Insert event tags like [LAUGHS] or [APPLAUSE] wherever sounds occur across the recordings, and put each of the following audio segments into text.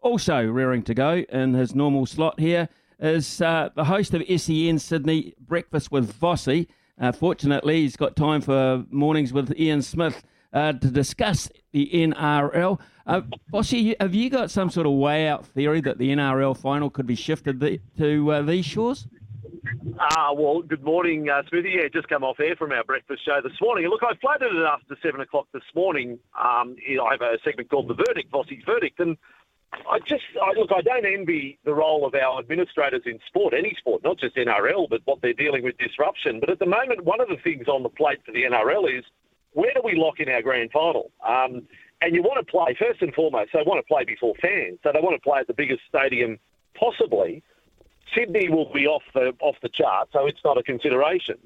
Also rearing to go in his normal slot here is uh, the host of SEN Sydney Breakfast with Vossi. Uh, fortunately, he's got time for mornings with Ian Smith uh, to discuss the NRL. Uh, Vossi, have you got some sort of way out theory that the NRL final could be shifted the, to uh, these shores? Ah, well, good morning, uh, Smithy. Yeah, just come off air from our breakfast show this morning. Look, I floated it after seven o'clock this morning. Um, I have a segment called The Verdict, Vossi's Verdict, and I just I, look. I don't envy the role of our administrators in sport, any sport, not just NRL, but what they're dealing with disruption. But at the moment, one of the things on the plate for the NRL is where do we lock in our grand final? Um, and you want to play first and foremost. They want to play before fans, so they want to play at the biggest stadium possibly. Sydney will be off the off the chart, so it's not a consideration.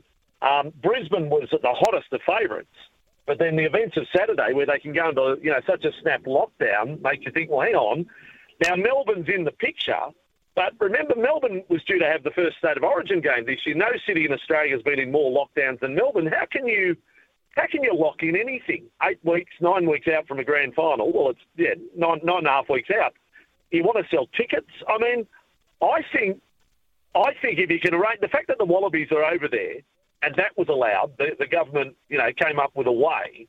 Um, Brisbane was the hottest of favourites. But then the events of Saturday, where they can go into you know such a snap lockdown, makes you think, well, hang on. Now Melbourne's in the picture, but remember Melbourne was due to have the first state of origin game this year. No city in Australia has been in more lockdowns than Melbourne. How can you how can you lock in anything eight weeks, nine weeks out from a grand final? Well, it's yeah nine nine and a half weeks out. You want to sell tickets? I mean, I think I think if you can arrange the fact that the Wallabies are over there and that was allowed. The, the government, you know, came up with a way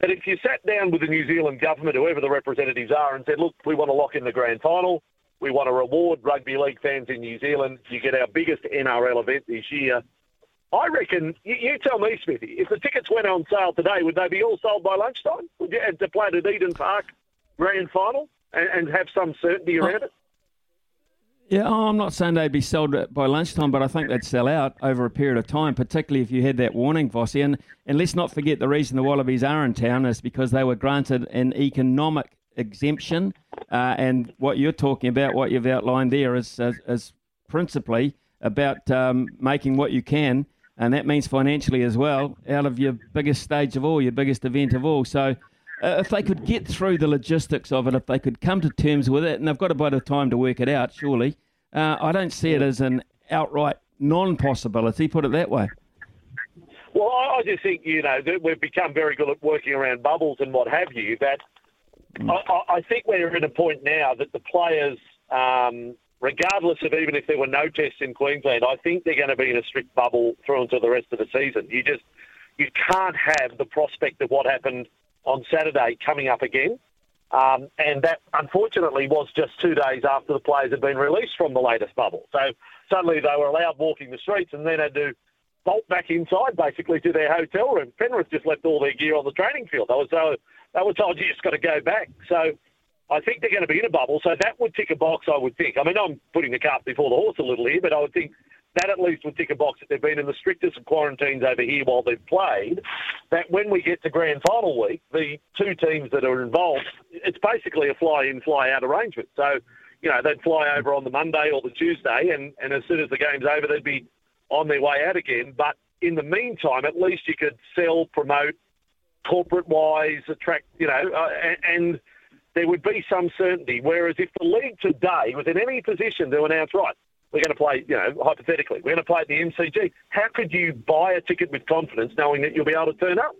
that if you sat down with the New Zealand government, whoever the representatives are, and said, look, we want to lock in the grand final, we want to reward rugby league fans in New Zealand, you get our biggest NRL event this year. I reckon, you, you tell me, Smithy, if the tickets went on sale today, would they be all sold by lunchtime? Would you have to play at Eden Park grand final and, and have some certainty around it? Yeah, oh, I'm not saying they'd be sold by lunchtime, but I think they'd sell out over a period of time, particularly if you had that warning, Vossi. And, and let's not forget the reason the Wallabies are in town is because they were granted an economic exemption. Uh, and what you're talking about, what you've outlined there, is, is, is principally about um, making what you can, and that means financially as well, out of your biggest stage of all, your biggest event of all. So uh, if they could get through the logistics of it, if they could come to terms with it, and they've got a bit of time to work it out, surely, uh, I don't see it as an outright non possibility, put it that way. Well, I just think, you know, that we've become very good at working around bubbles and what have you, that mm. I, I, think we're at a point now that the players, um, regardless of even if there were no tests in Queensland, I think they're going to be in a strict bubble through until the rest of the season. You just, you can't have the prospect of what happened on Saturday coming up again. Um, and that, unfortunately, was just two days after the players had been released from the latest bubble. So suddenly they were allowed walking the streets and then had to bolt back inside, basically, to their hotel room. Penrith just left all their gear on the training field. They were, so, they were told, you just got to go back. So I think they're going to be in a bubble. So that would tick a box, I would think. I mean, I'm putting the cart before the horse a little here, but I would think that at least would tick a box that they've been in the strictest of quarantines over here while they've played. That when we get to grand final week, the two teams that are involved, it's basically a fly in, fly out arrangement. So, you know, they'd fly over on the Monday or the Tuesday, and, and as soon as the game's over, they'd be on their way out again. But in the meantime, at least you could sell, promote, corporate wise, attract, you know, uh, and, and there would be some certainty. Whereas if the league today was in any position to announce, right, we're going to play, you know, hypothetically, we're going to play at the MCG. How could you buy a ticket with confidence knowing that you'll be able to turn up?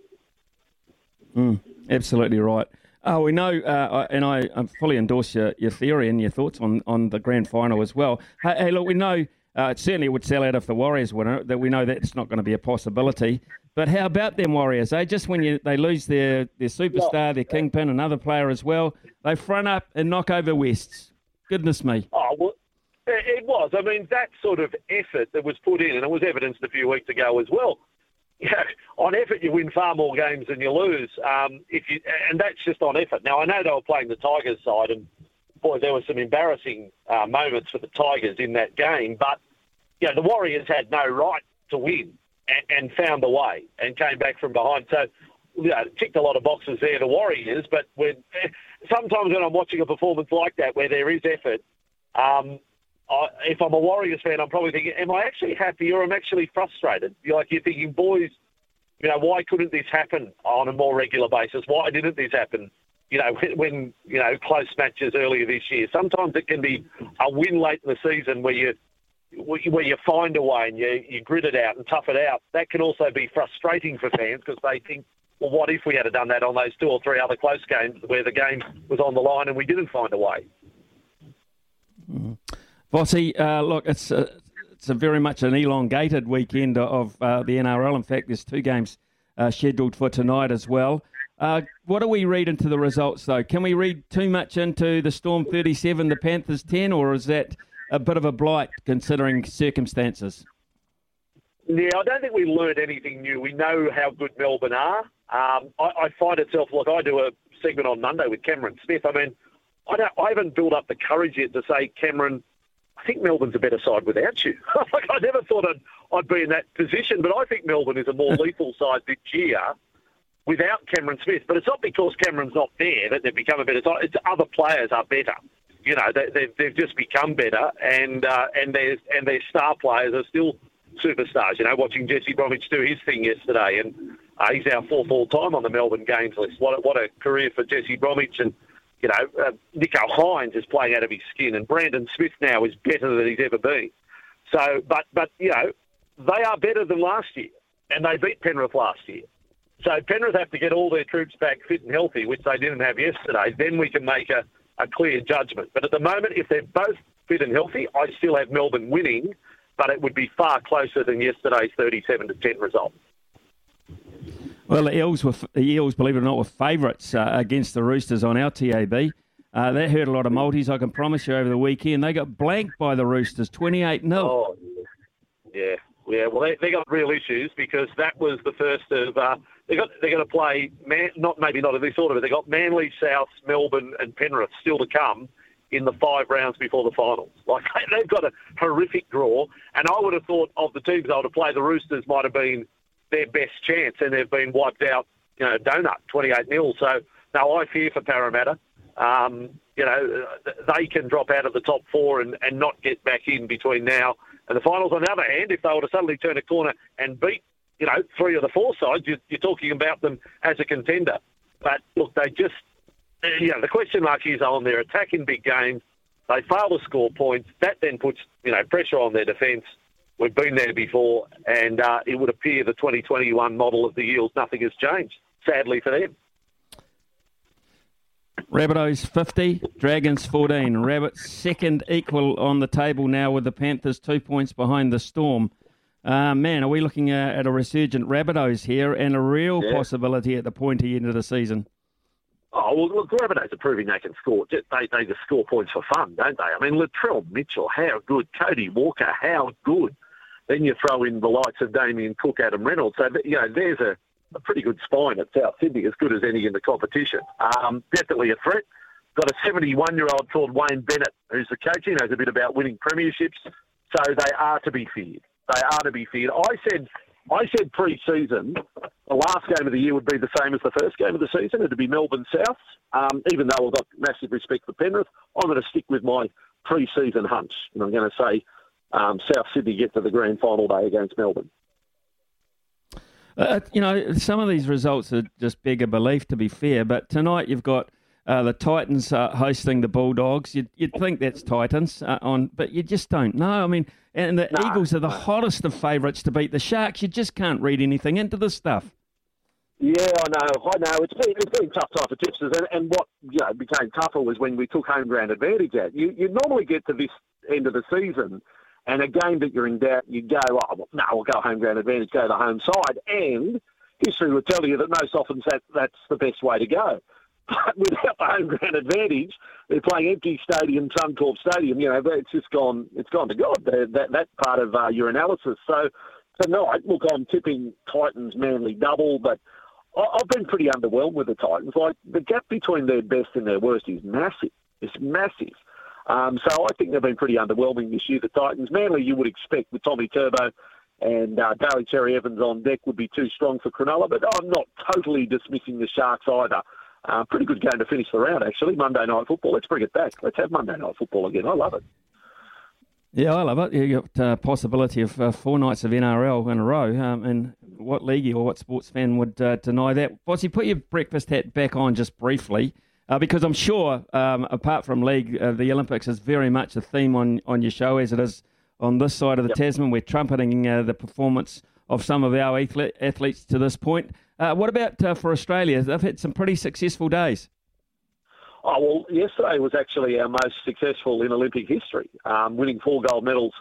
Mm, absolutely right. Oh, we know, uh, and I, I fully endorse your, your theory and your thoughts on, on the grand final as well. Hey, hey look, we know uh, certainly would sell out if the Warriors win it. That we know that's not going to be a possibility. But how about them Warriors? They eh? just when you, they lose their, their superstar, their kingpin, another player as well, they front up and knock over Wests. Goodness me. Oh well, it was. I mean, that sort of effort that was put in, and it was evidenced a few weeks ago as well. [LAUGHS] Yeah, on effort, you win far more games than you lose. Um, if you, and that's just on effort. Now, I know they were playing the Tigers side, and boy, there were some embarrassing uh, moments for the Tigers in that game. But you know, the Warriors had no right to win, and, and found a way, and came back from behind. So, you know, ticked a lot of boxes there, the Warriors. But when [LAUGHS] sometimes when I'm watching a performance like that where there is effort, um, I, if I'm a Warriors fan, I'm probably thinking, am I actually happy or am I actually frustrated? Like you're thinking, boys, you know, why couldn't this happen on a more regular basis? Why didn't this happen? You know, when, when you know close matches earlier this year. Sometimes it can be a win late in the season where you where you find a way and you, you grit it out and tough it out. That can also be frustrating for fans because they think, well, what if we had done that on those two or three other close games where the game was on the line and we didn't find a way? Mm-hmm. Vossi, uh, look, it's a, it's a very much an elongated weekend of uh, the NRL. In fact, there's two games uh, scheduled for tonight as well. Uh, what do we read into the results, though? Can we read too much into the Storm 37, the Panthers 10, or is that a bit of a blight considering circumstances? Yeah, I don't think we learned anything new. We know how good Melbourne are. Um, I, I, find itself, look, I do a segment on Monday with Cameron Smith. I mean, I, don't, I haven't built up the courage yet to say, Cameron, I think Melbourne's a better side without you. [LAUGHS] like, I never thought I'd, I'd be in that position, but I think Melbourne is a more [LAUGHS] lethal side this year without Cameron Smith. But it's not because Cameron's not there that they've become a better side. It's other players are better. You know, they, have they've just become better, and uh, and their and their star players are still superstars. You know, watching Jesse Bromwich do his thing yesterday, and uh, he's our fourth all time on the Melbourne Games list. What a, what a career for Jesse Bromwich, and you know, uh, Nicho Hynes is playing out of his skin, and Brandon Smith now is better than he's ever been. So, but but you know, they are better than last year, and they beat Penrith last year. So Penrith have to get all their troops back fit and healthy, which they didn't have yesterday. Then we can make a, a clear judgment. But at the moment, if they're both fit and healthy, I still have Melbourne winning, but it would be far closer than yesterday's 37 to 10 result. Well, the Eels, were, the Eels, believe it or not, were favourites uh, against the Roosters on our TAB. Uh, that hurt a lot of multis, I can promise you, over the weekend. They got blanked by the Roosters, 28 0. Oh, yeah. Yeah, well, they, they got real issues because that was the first of. Uh, they got they're going to play Man, not maybe not in this order, but they got Manly, South, Melbourne, and Penrith still to come in the five rounds before the finals. [LAUGHS] Like they've got a horrific draw, and I would have thought of the teams they would have played, the Roosters might have been their best chance, and they've been wiped out, you know, donut, 28 0 So now I fear for Parramatta. Um, you know, they can drop out of the top four and, and not get back in between now and the finals. On the other hand, if they were to suddenly turn a corner and beat, you know, three of the four sides, you're, you're talking about them as a contender. But look, they just, you know, the question mark is on their attack in big games. They fail to score points. That then puts, you know, pressure on their defence. We've been there before, and uh, it would appear the 2021 model of the Eels, nothing has changed, sadly for them. Rabbitohs 50, Dragons 14. Rabbits second equal on the table now with the Panthers two points behind the Storm. Uh, man, are we looking uh, at a resurgent Rabbitohs here and a real yeah. possibility at the pointy end of the season? Oh, well, look, Rabbitohs are proving they can score. They, they just score points for fun, don't they? I mean, Latrell Mitchell, how good. Cody Walker, how good. Then you throw in the likes of Damien Cook, Adam Reynolds. So, you know, there's a, a pretty good spine at South Sydney, as good as any in the competition. Um, definitely a threat. Got a 71 year old called Wayne Bennett, who's the coach. He knows a bit about winning premierships. So they are to be feared. They are to be feared. I said, I said pre-season, the last game of the year would be the same as the first game of the season. It'd be Melbourne South. Um, even though I've got massive respect for Penrith, I'm going to stick with my pre-season hunch, and I'm going to say um, South Sydney get to the grand final day against Melbourne. Uh, you know, some of these results are just bigger belief, to be fair. But tonight you've got uh, the Titans uh, hosting the Bulldogs. You'd, you'd think that's Titans uh, on, but you just don't know. I mean, and the no, Eagles are the hottest of favourites to beat the Sharks. You just can't read anything into this stuff. Yeah, I know. I know. It's been, it's been tough time for tipsters, and, and what you know became tougher was when we took home ground advantage. Out you you normally get to this end of the season and a game that you're in doubt, you go, oh, no, we'll go home ground advantage, go to the home side. And history will tell you that most often that, that's the best way to go. [LAUGHS] But without the home ground advantage, they're playing empty stadium, Suncorp Stadium. You know, it's just gone. It's gone to God. That that part of uh, your analysis. So tonight, look, I'm tipping Titans Manly double, but I've been pretty underwhelmed with the Titans. Like the gap between their best and their worst is massive. It's massive. Um, so I think they've been pretty underwhelming this year, the Titans. Manly, you would expect with Tommy Turbo and uh, Daly Cherry Evans on deck would be too strong for Cronulla, but I'm not totally dismissing the Sharks either. Uh, pretty good game to finish the round, actually. Monday night football. Let's bring it back. Let's have Monday night football again. I love it. Yeah, I love it. You've got uh, possibility of uh, four nights of NRL in a row, um, and what league or what sports fan would uh, deny that? Vossi, put your breakfast hat back on just briefly, uh, because I'm sure, um, apart from league, uh, the Olympics is very much a theme on, on your show, as it is on this side of the yep. Tasman. We're trumpeting uh, the performance of some of our athletes to this point. what about for Australia? They've had some pretty successful days. Oh, well, yesterday was actually our most successful in Olympic history, um, winning four gold medals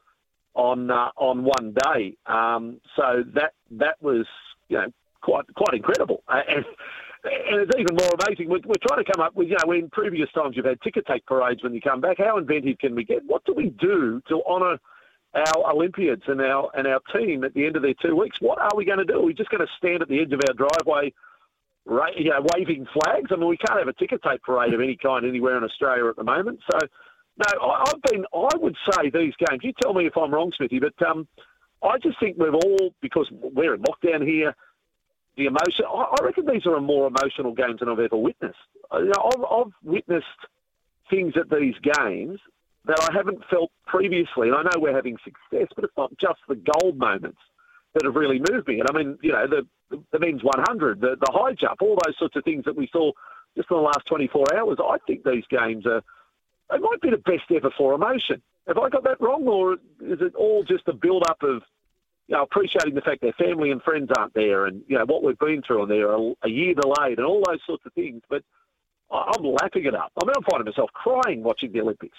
on uh, on one day. Um, so that that was you know quite quite incredible. Uh, and, and it's even more amazing. We're, we're, trying to come up with, you know, in previous times you've had ticker take parades when you come back. How inventive can we get? What do we do to honour our Olympiads and our and our team at the end of their two weeks? What are we going to do? Are we just going to stand at the edge of our driveway you know, waving flags. I mean, we can't have a ticker tape parade of any kind anywhere in Australia at the moment. So, no, I, have been. I would say these games. You tell me if I'm wrong, Smithy, but um, I just think we've all because we're in lockdown here. The emotion. I, reckon these are more emotional games than I've ever witnessed. Uh, you know, I've, I've witnessed things at these games that I haven't felt previously. And I know we're having success, but it's not just the gold moments that have really moved me. And I mean, you know, the the men's 100, the, the high jump, all those sorts of things that we saw just in the last 24 hours. I think these games are, they might be the best ever for emotion. Have I got that wrong, or is it all just a build up of, you know, appreciating the fact their family and friends aren't there and, you know, what we've been through and they're a, a year delayed and all those sorts of things. But I'm lapping it up. I mean, I'm finding myself crying watching the Olympics.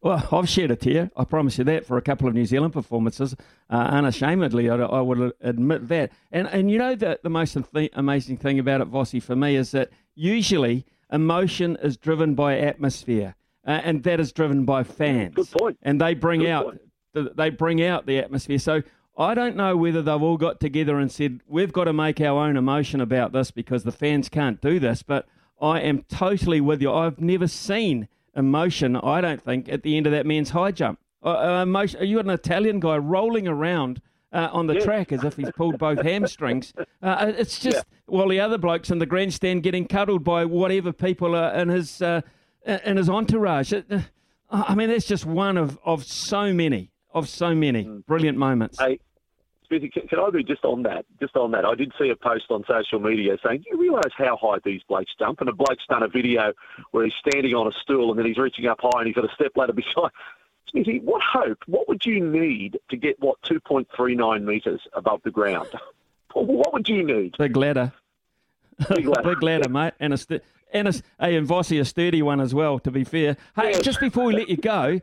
Well, [LAUGHS] I've shed a tear. I promise you that for a couple of New Zealand performances, uh, unashamedly, I, I, would admit that. And and you know that the most amazing thing about it, Vossi, for me, is that usually emotion is driven by atmosphere, uh, and that is driven by fans. Good point. And they bring Good out the, they bring out the atmosphere. So I don't know whether they've all got together and said we've got to make our own emotion about this because the fans can't do this. But I am totally with you. I've never seen emotion, I don't think, at the end of that man's high jump. Uh, uh emotion, you an Italian guy rolling around uh, on the yeah. track as if he's pulled both [LAUGHS] hamstrings. Uh, it's just, yeah. while the other blokes in the grandstand getting cuddled by whatever people are in his, uh, in his entourage. It, uh, I mean, that's just one of, of so many, of so many mm. brilliant moments. Hey, Smithy, can, can I be just on that? Just on that, I did see a post on social media saying, "Do you realise how high these blokes jump?" And a bloke's done a video where he's standing on a stool and then he's reaching up high and he's got a step ladder [LAUGHS] beside. Smithy, what hope? What would you need to get what 2.39 metres above the ground? [LAUGHS] What would you need? Big ladder. Big [LAUGHS] ladder, Big ladder mate, and a st- and a, hey, and Vossi a sturdy one as well. To be fair, hey, yes. just before we let you go,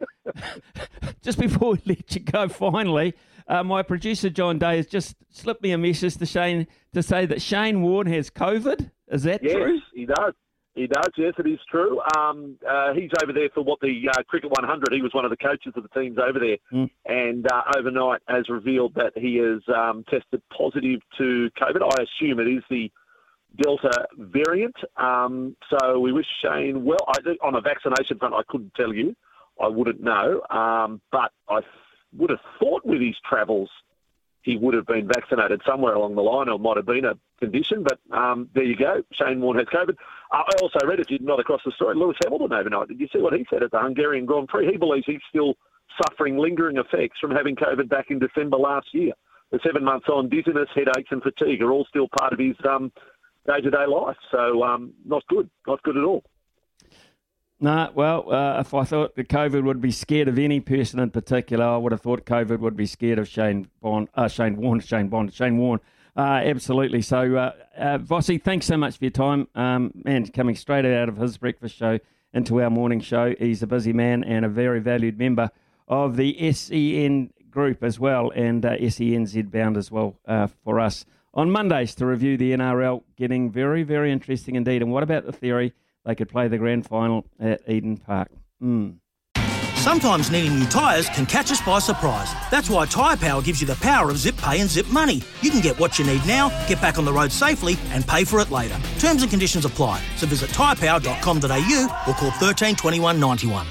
[LAUGHS] just before we [LAUGHS] let you go, finally, uh, my producer John Day has just slipped me a message to Shane to say that Shane Warne has COVID. Is that yes, true? Yes, he does. He does. Yes, it is true. Um, uh, he's over there for what the uh, Cricket 100. He was one of the coaches of the teams over there, mm. and uh, overnight has revealed that he has um, tested positive to COVID. I assume it is the Delta variant. Um, so we wish Shane well. I, on a vaccination front, I couldn't tell you. I wouldn't know. Um, but I would have thought with his travels he would have been vaccinated somewhere along the line, or might have been a condition. But um, there you go. Shane Warne has COVID. Uh, I also read, if you're not across the story, Lewis Hamilton overnight. Did you see what he said at the Hungarian Grand Prix? He believes he's still suffering lingering effects from having COVID back in December last year. The seven months on, dizziness, headaches, and fatigue are all still part of his um, day-to-day life. So um, not good, not good at all. No, well, uh, if I thought that COVID would be scared of any person in particular, I would have thought COVID would be scared of Shane Bond, uh, Shane Warne, Shane Bond, Shane Warne. Uh, absolutely. So, uh, uh, Vossi, thanks so much for your time. Um, man, coming straight out of his breakfast show into our morning show. He's a busy man and a very valued member of the SEN group as well, and uh, SENZ bound as well uh, for us on Mondays to review the NRL. Getting very, very interesting indeed. And what about the theory? they could play the grand final at Eden Park. Mm. Sometimes needing new tyres can catch us by surprise. That's why Tyre Power gives you the power of zip pay and zip money. You can get what you need now, get back on the road safely, and pay for it later. Terms and conditions apply. So visit tyrepower.com.au or call 13 21 91.